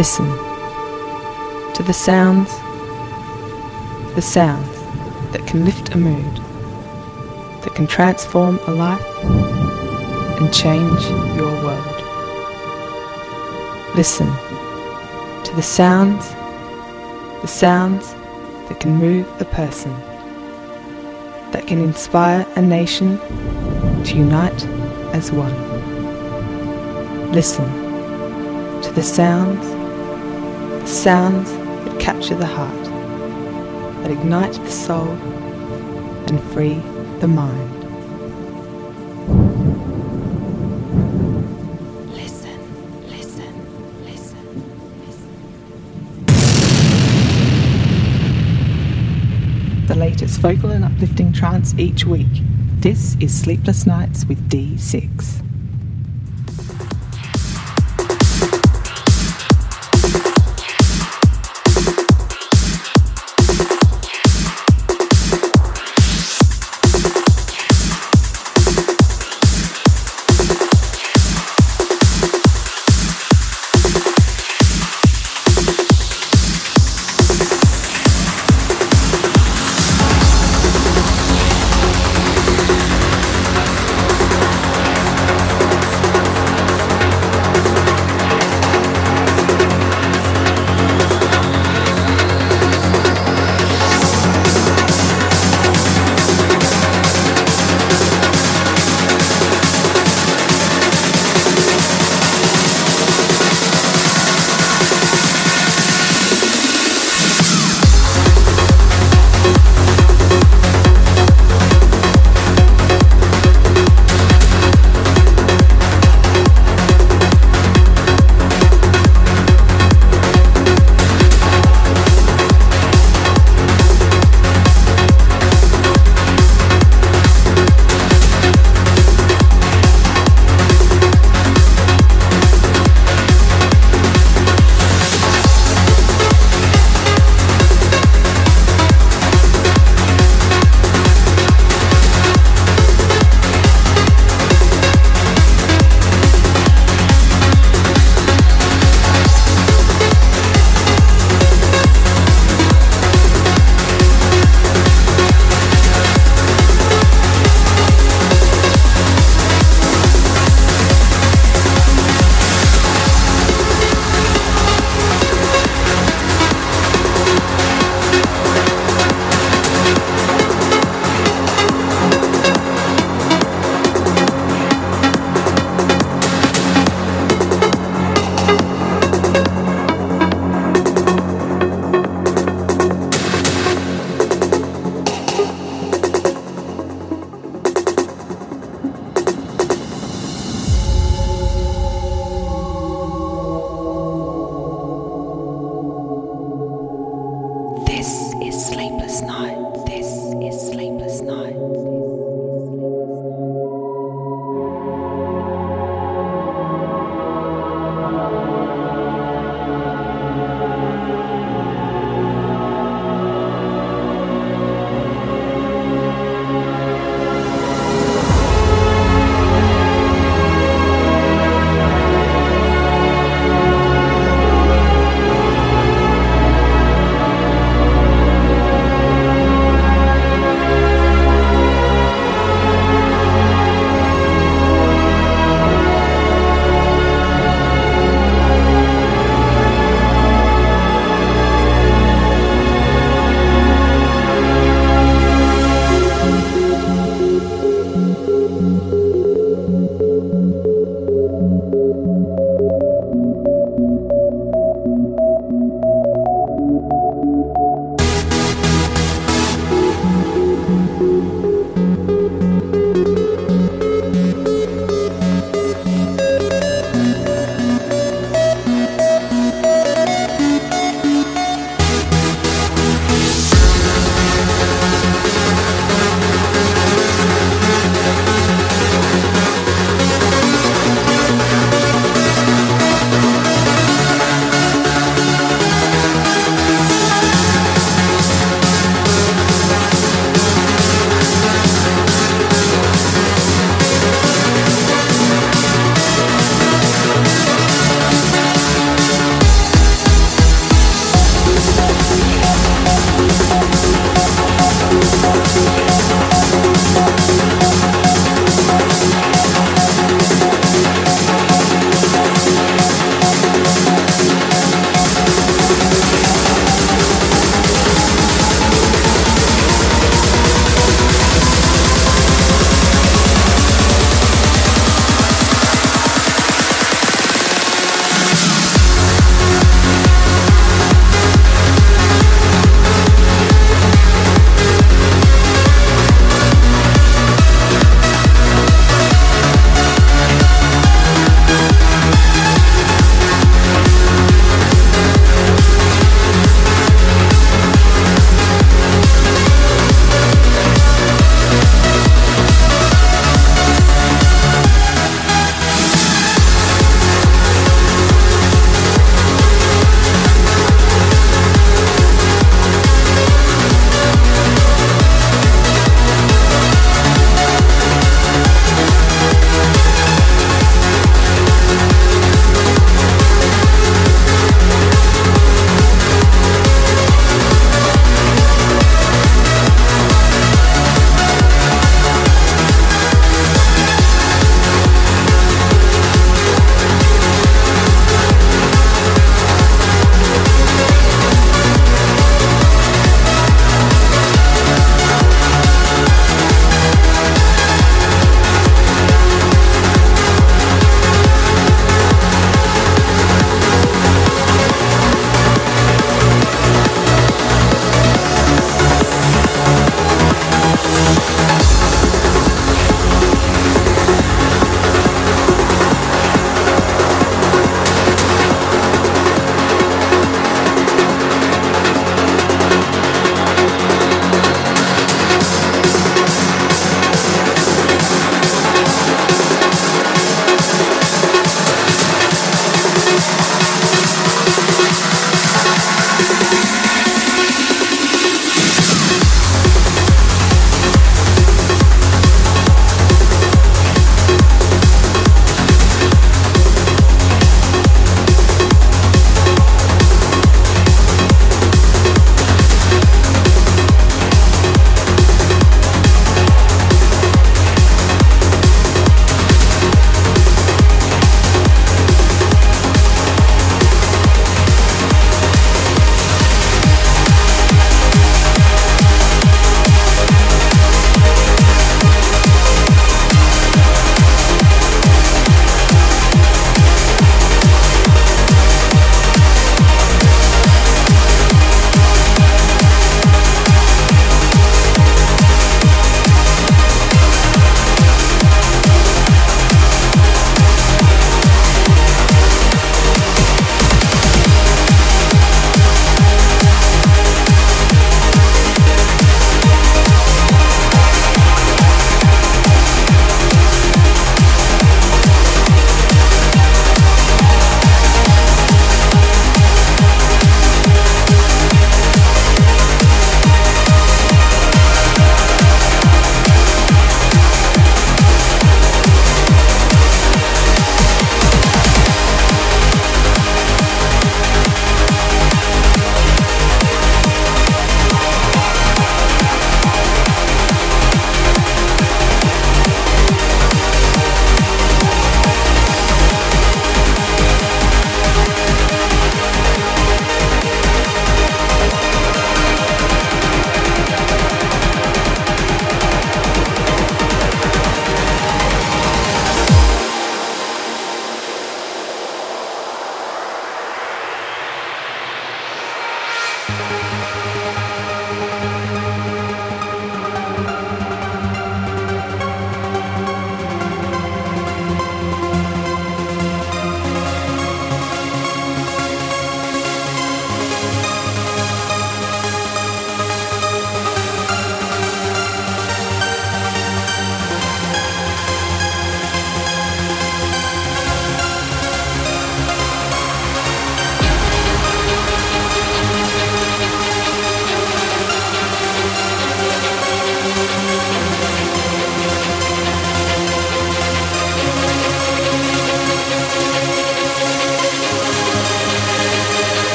Listen to the sounds, the sounds that can lift a mood, that can transform a life and change your world. Listen to the sounds, the sounds that can move a person, that can inspire a nation to unite as one. Listen to the sounds, the sounds that capture the heart, that ignite the soul and free the mind. Listen, listen, listen, listen. The latest vocal and uplifting trance each week. This is Sleepless Nights with D6.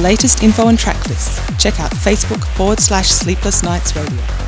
Latest info and track lists, check out Facebook forward slash Sleepless Nights Radio.